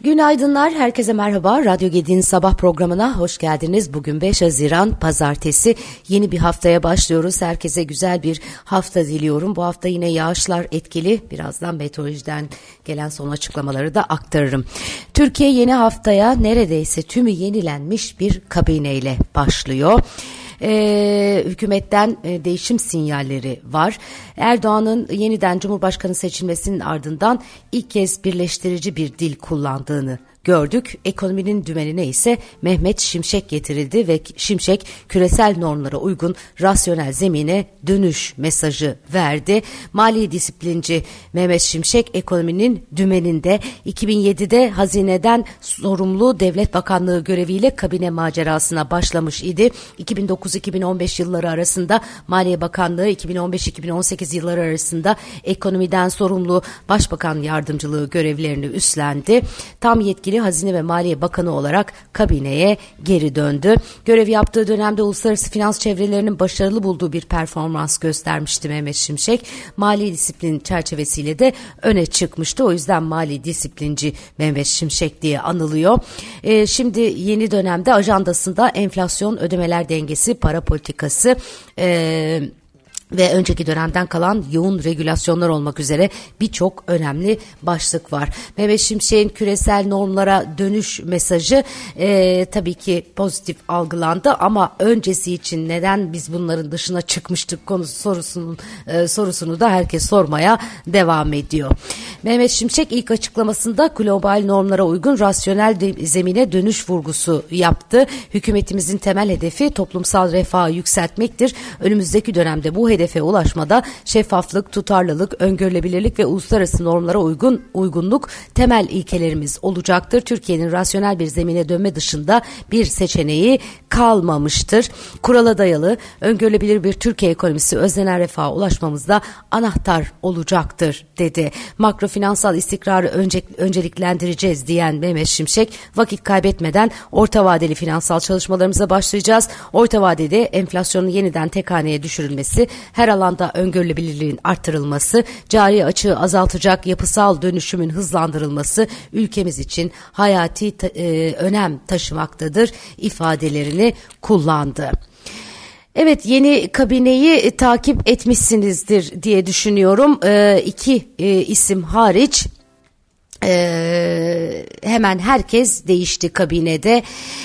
Günaydınlar, herkese merhaba. Radyo Gedi'nin sabah programına hoş geldiniz. Bugün 5 Haziran Pazartesi. Yeni bir haftaya başlıyoruz. Herkese güzel bir hafta diliyorum. Bu hafta yine yağışlar etkili. Birazdan meteorolojiden gelen son açıklamaları da aktarırım. Türkiye yeni haftaya neredeyse tümü yenilenmiş bir kabineyle başlıyor e, hükümetten e, değişim sinyalleri var. Erdoğan'ın yeniden Cumhurbaşkanı seçilmesinin ardından ilk kez birleştirici bir dil kullandığını gördük. Ekonominin dümenine ise Mehmet Şimşek getirildi ve Şimşek küresel normlara uygun rasyonel zemine dönüş mesajı verdi. Mali disiplinci Mehmet Şimşek ekonominin dümeninde 2007'de hazineden sorumlu devlet bakanlığı göreviyle kabine macerasına başlamış idi. 2009-2015 yılları arasında Maliye Bakanlığı 2015-2018 yılları arasında ekonomiden sorumlu başbakan yardımcılığı görevlerini üstlendi. Tam yetkili yetkili Hazine ve Maliye Bakanı olarak kabineye geri döndü. Görev yaptığı dönemde uluslararası finans çevrelerinin başarılı bulduğu bir performans göstermişti Mehmet Şimşek. Mali disiplin çerçevesiyle de öne çıkmıştı. O yüzden mali disiplinci Mehmet Şimşek diye anılıyor. E, şimdi yeni dönemde ajandasında enflasyon, ödemeler dengesi, para politikası, e, ve önceki dönemden kalan yoğun regülasyonlar olmak üzere birçok önemli başlık var. Mehmet Şimşek'in küresel normlara dönüş mesajı e, tabii ki pozitif algılandı ama öncesi için neden biz bunların dışına çıkmıştık konusu sorusunun e, sorusunu da herkes sormaya devam ediyor. Mehmet Şimşek ilk açıklamasında global normlara uygun rasyonel zemine dönüş vurgusu yaptı. Hükümetimizin temel hedefi toplumsal refahı yükseltmektir. Önümüzdeki dönemde bu hedef hedefe ulaşmada şeffaflık, tutarlılık, öngörülebilirlik ve uluslararası normlara uygun uygunluk temel ilkelerimiz olacaktır. Türkiye'nin rasyonel bir zemine dönme dışında bir seçeneği kalmamıştır. Kurala dayalı, öngörülebilir bir Türkiye ekonomisi özlenen refaha ulaşmamızda anahtar olacaktır dedi. Makro finansal istikrarı önce, önceliklendireceğiz diyen Mehmet Şimşek vakit kaybetmeden orta vadeli finansal çalışmalarımıza başlayacağız. Orta vadede enflasyonun yeniden tek haneye düşürülmesi her alanda öngörülebilirliğin artırılması, cari açığı azaltacak yapısal dönüşümün hızlandırılması ülkemiz için hayati e, önem taşımaktadır ifadelerini kullandı. Evet yeni kabineyi takip etmişsinizdir diye düşünüyorum. Ee, iki e, isim hariç ee, hemen herkes değişti kabinede.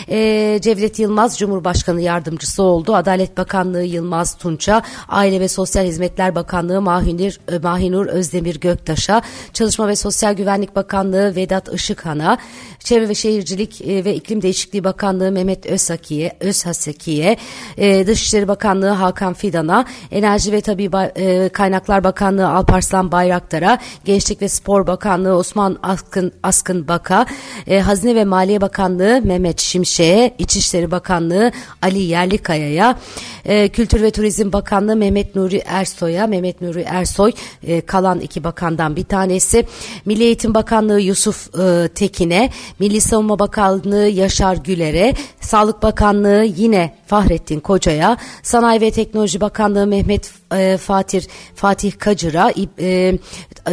Ee, Cevdet Yılmaz Cumhurbaşkanı yardımcısı oldu. Adalet Bakanlığı Yılmaz Tunç'a, Aile ve Sosyal Hizmetler Bakanlığı Mahinur, e, Mahinur Özdemir Göktaş'a, Çalışma ve Sosyal Güvenlik Bakanlığı Vedat Işıkhan'a, Çevre ve Şehircilik e, ve İklim Değişikliği Bakanlığı Mehmet Özhaki'ye, Özhaseki'ye, e, Dışişleri Bakanlığı Hakan Fidan'a, Enerji ve Tabi e, Kaynaklar Bakanlığı Alparslan Bayraktar'a, Gençlik ve Spor Bakanlığı Osman Askın, Askın Baka, e, Hazine ve Maliye Bakanlığı Mehmet Şimşek'e, İçişleri Bakanlığı Ali Yerlikaya'ya, e, Kültür ve Turizm Bakanlığı Mehmet Nuri Ersoy'a, Mehmet Nuri Ersoy e, kalan iki bakandan bir tanesi, Milli Eğitim Bakanlığı Yusuf e, Tekin'e, Milli Savunma Bakanlığı Yaşar Güler'e, Sağlık Bakanlığı yine Fahrettin Koca'ya, Sanayi ve Teknoloji Bakanlığı Mehmet e, Fatih Fatih Kacır'a, e,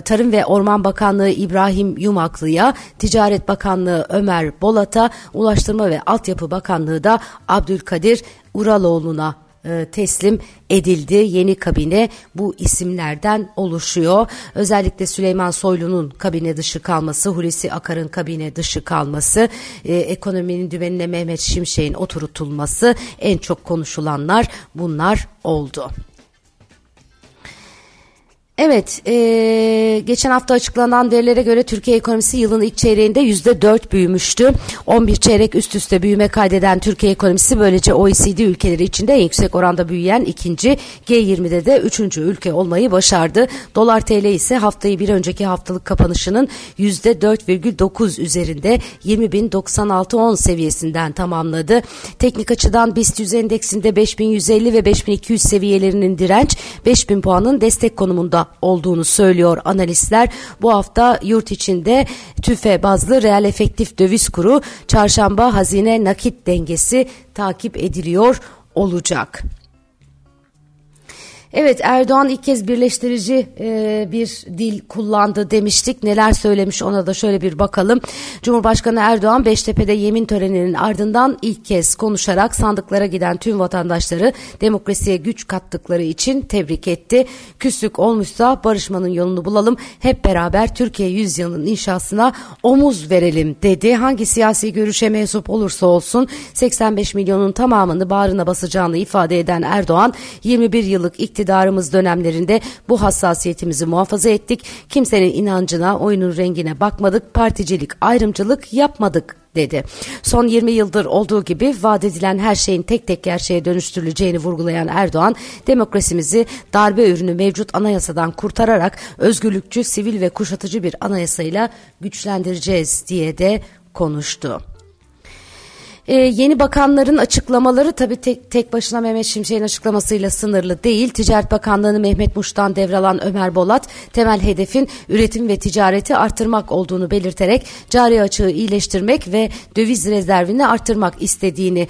Tarım ve Orman Bakanlığı İbrahim Yumaklı'ya, Ticaret Bakanlığı Ömer Bolat'a, Ulaştırma ve Altyapı Bakanlığı da Abdülkadir Uraloğlu'na e, teslim edildi. Yeni kabine bu isimlerden oluşuyor. Özellikle Süleyman Soylu'nun kabine dışı kalması, Hulusi Akar'ın kabine dışı kalması, e, ekonominin dümenine Mehmet Şimşek'in oturtulması en çok konuşulanlar bunlar oldu. Evet, e, geçen hafta açıklanan verilere göre Türkiye ekonomisi yılın ilk çeyreğinde yüzde dört büyümüştü. 11 çeyrek üst üste büyüme kaydeden Türkiye ekonomisi böylece OECD ülkeleri içinde en yüksek oranda büyüyen ikinci, G20'de de üçüncü ülke olmayı başardı. Dolar TL ise haftayı bir önceki haftalık kapanışının yüzde 4,9 üzerinde 20.096.10 seviyesinden tamamladı. Teknik açıdan BIST 100 endeksinde 5150 ve 5200 seviyelerinin direnç, 5000 puanın destek konumunda olduğunu söylüyor analistler. Bu hafta yurt içinde tüfe bazlı reel efektif döviz kuru çarşamba hazine nakit dengesi takip ediliyor olacak. Evet Erdoğan ilk kez birleştirici e, bir dil kullandı demiştik. Neler söylemiş ona da şöyle bir bakalım. Cumhurbaşkanı Erdoğan Beştepe'de yemin töreninin ardından ilk kez konuşarak sandıklara giden tüm vatandaşları demokrasiye güç kattıkları için tebrik etti. Küslük olmuşsa barışmanın yolunu bulalım. Hep beraber Türkiye yüzyılının inşasına omuz verelim dedi. Hangi siyasi görüşe mensup olursa olsun 85 milyonun tamamını bağrına basacağını ifade eden Erdoğan 21 yıllık iktidar iktidarımız dönemlerinde bu hassasiyetimizi muhafaza ettik. Kimsenin inancına, oyunun rengine bakmadık, particilik, ayrımcılık yapmadık dedi. Son 20 yıldır olduğu gibi vaat edilen her şeyin tek tek gerçeğe dönüştürüleceğini vurgulayan Erdoğan, demokrasimizi darbe ürünü mevcut anayasadan kurtararak özgürlükçü, sivil ve kuşatıcı bir anayasayla güçlendireceğiz diye de konuştu. Ee, yeni bakanların açıklamaları tabii tek, tek başına Mehmet Şimşek'in açıklamasıyla sınırlı değil. Ticaret Bakanlığı'nı Mehmet Muş'tan devralan Ömer Bolat temel hedefin üretim ve ticareti artırmak olduğunu belirterek cari açığı iyileştirmek ve döviz rezervini artırmak istediğini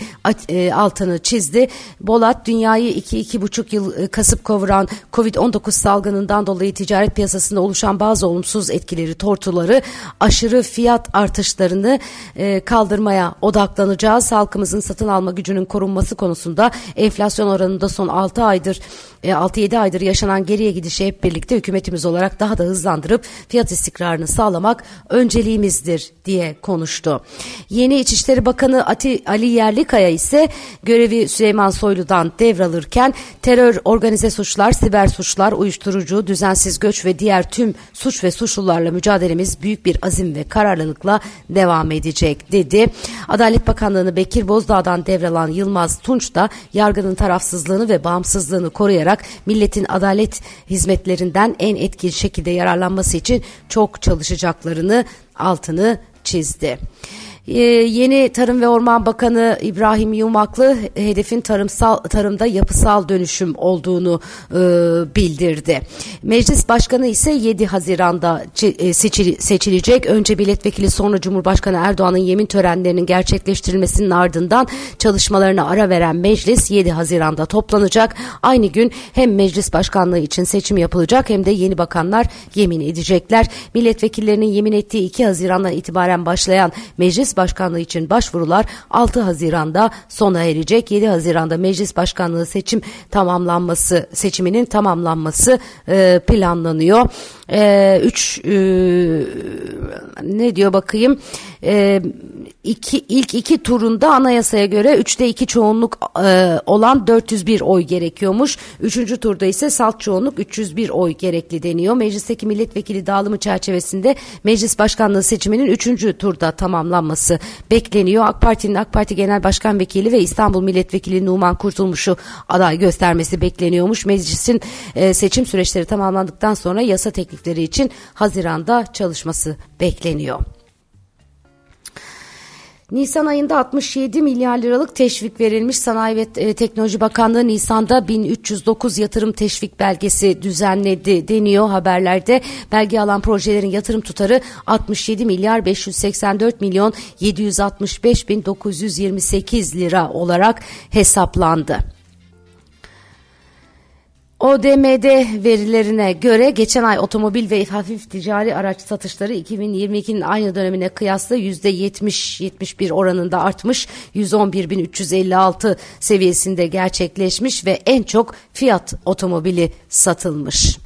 e, altını çizdi. Bolat dünyayı 2-2,5 yıl e, kasıp kavuran Covid-19 salgınından dolayı ticaret piyasasında oluşan bazı olumsuz etkileri, tortuları, aşırı fiyat artışlarını e, kaldırmaya odaklanacak yapacağız. Halkımızın satın alma gücünün korunması konusunda enflasyon oranında son 6 aydır 6-7 e, aydır yaşanan geriye gidişi hep birlikte hükümetimiz olarak daha da hızlandırıp fiyat istikrarını sağlamak önceliğimizdir diye konuştu. Yeni İçişleri Bakanı Ati, Ali Yerlikaya ise görevi Süleyman Soylu'dan devralırken terör, organize suçlar, siber suçlar, uyuşturucu, düzensiz göç ve diğer tüm suç ve suçlularla mücadelemiz büyük bir azim ve kararlılıkla devam edecek dedi. Adalet Bakanlığı'nı Bekir Bozdağ'dan devralan Yılmaz Tunç da yargının tarafsızlığını ve bağımsızlığını koruyarak milletin adalet hizmetlerinden en etkili şekilde yararlanması için çok çalışacaklarını altını çizdi. Ee, yeni Tarım ve Orman Bakanı İbrahim Yumaklı hedefin tarımsal tarımda yapısal dönüşüm olduğunu e, bildirdi. Meclis Başkanı ise 7 Haziran'da e, seçil, seçilecek. Önce milletvekili sonra Cumhurbaşkanı Erdoğan'ın yemin törenlerinin gerçekleştirilmesinin ardından çalışmalarına ara veren meclis 7 Haziran'da toplanacak. Aynı gün hem meclis başkanlığı için seçim yapılacak hem de yeni bakanlar yemin edecekler. Milletvekillerinin yemin ettiği 2 Haziran'dan itibaren başlayan meclis başkanlığı için başvurular 6 Haziran'da sona erecek. 7 Haziran'da meclis başkanlığı seçim tamamlanması seçiminin tamamlanması e, planlanıyor. 3 e, e, ne diyor bakayım? E, iki, ilk iki turunda anayasaya göre üçte iki çoğunluk e, olan 401 oy gerekiyormuş. Üçüncü turda ise salt çoğunluk 301 oy gerekli deniyor. Meclisteki milletvekili dağılımı çerçevesinde meclis başkanlığı seçiminin üçüncü turda tamamlanması bekleniyor. AK Parti'nin AK Parti Genel Başkan Vekili ve İstanbul Milletvekili Numan Kurtulmuş'u aday göstermesi bekleniyormuş. Meclisin e, seçim süreçleri tamamlandıktan sonra yasa teklifleri için Haziran'da çalışması bekleniyor. Nisan ayında 67 milyar liralık teşvik verilmiş. Sanayi ve e, Teknoloji Bakanlığı Nisan'da 1309 yatırım teşvik belgesi düzenledi deniyor haberlerde. Belge alan projelerin yatırım tutarı 67 milyar 584 milyon 765 bin 928 lira olarak hesaplandı. ODMD verilerine göre geçen ay otomobil ve hafif ticari araç satışları 2022'nin aynı dönemine kıyasla %70-71 oranında artmış, 111.356 seviyesinde gerçekleşmiş ve en çok Fiat otomobili satılmış.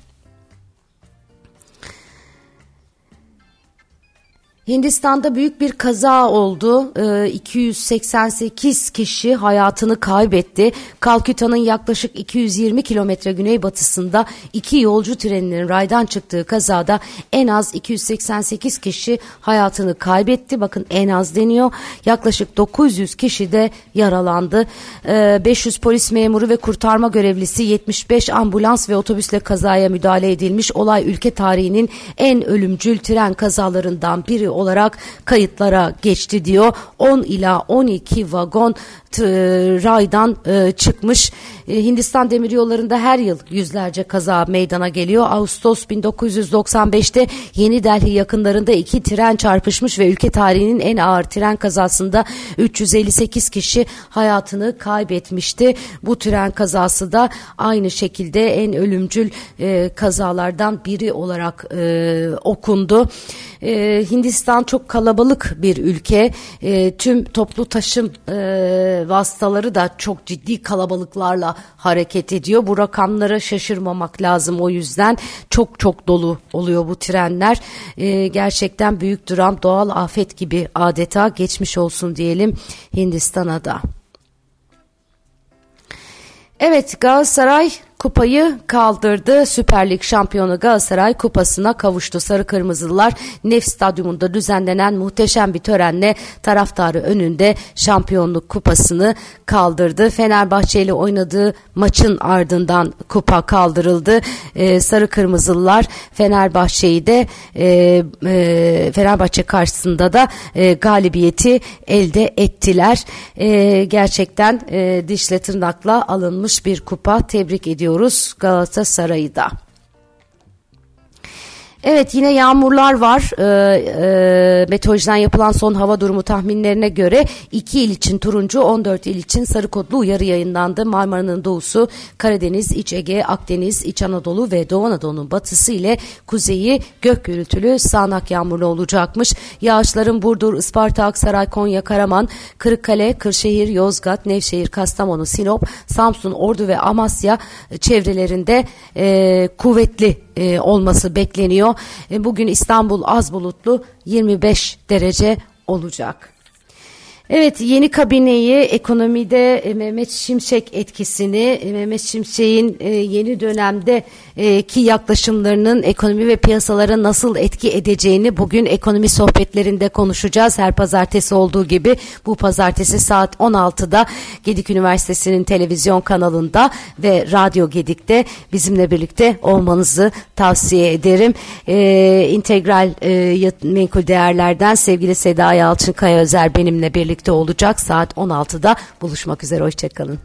Hindistan'da büyük bir kaza oldu. Ee, 288 kişi hayatını kaybetti. Kalküta'nın yaklaşık 220 kilometre güneybatısında iki yolcu treninin raydan çıktığı kazada en az 288 kişi hayatını kaybetti. Bakın en az deniyor. Yaklaşık 900 kişi de yaralandı. Ee, 500 polis memuru ve kurtarma görevlisi 75 ambulans ve otobüsle kazaya müdahale edilmiş. Olay ülke tarihinin en ölümcül tren kazalarından biri olarak kayıtlara geçti diyor. 10 ila 12 vagon raydan e, çıkmış. E, Hindistan demiryollarında her yıl yüzlerce kaza meydana geliyor. Ağustos 1995'te Yeni Delhi yakınlarında iki tren çarpışmış ve ülke tarihinin en ağır tren kazasında 358 kişi hayatını kaybetmişti. Bu tren kazası da aynı şekilde en ölümcül e, kazalardan biri olarak e, okundu. E, Hindistan çok kalabalık bir ülke. E, tüm toplu taşım e, vasıtaları da çok ciddi kalabalıklarla hareket ediyor. Bu rakamlara şaşırmamak lazım o yüzden çok çok dolu oluyor bu trenler. E, gerçekten büyük dram doğal afet gibi adeta geçmiş olsun diyelim Hindistan'a da. Evet Galatasaray kupayı kaldırdı. Süper Lig şampiyonu Galatasaray kupasına kavuştu. Sarı Kırmızılılar Nef Stadyumunda düzenlenen muhteşem bir törenle taraftarı önünde şampiyonluk kupasını kaldırdı. Fenerbahçe ile oynadığı maçın ardından kupa kaldırıldı. Ee, Sarı Kırmızılılar Fenerbahçe'yi de e, e, Fenerbahçe karşısında da e, galibiyeti elde ettiler. E, gerçekten e, dişle tırnakla alınmış bir kupa. Tebrik ediyorum ediyoruz Galatasaray'ı da. Evet yine yağmurlar var. Ee, e, Meteorolojiden yapılan son hava durumu tahminlerine göre 2 il için turuncu, 14 il için sarı kodlu uyarı yayınlandı. Marmara'nın doğusu, Karadeniz, İç Ege, Akdeniz, İç Anadolu ve Doğu Anadolu'nun batısı ile kuzeyi gök gürültülü sağanak yağmurlu olacakmış. Yağışların Burdur, Isparta, Aksaray, Konya, Karaman, Kırıkkale, Kırşehir, Yozgat, Nevşehir, Kastamonu, Sinop, Samsun, Ordu ve Amasya çevrelerinde e, kuvvetli e, olması bekleniyor. E, bugün İstanbul az bulutlu 25 derece olacak. Evet yeni kabineyi ekonomide e, Mehmet Şimşek etkisini e, Mehmet Şimşek'in e, yeni dönemde ki yaklaşımlarının ekonomi ve piyasalara nasıl etki edeceğini bugün ekonomi sohbetlerinde konuşacağız. Her pazartesi olduğu gibi bu pazartesi saat 16'da Gedik Üniversitesi'nin televizyon kanalında ve Radyo Gedik'te bizimle birlikte olmanızı tavsiye ederim. E, integral e, menkul değerlerden sevgili Seda Yalçın Kaya Özer benimle birlikte birlikte olacak. Saat 16'da buluşmak üzere. Hoşçakalın.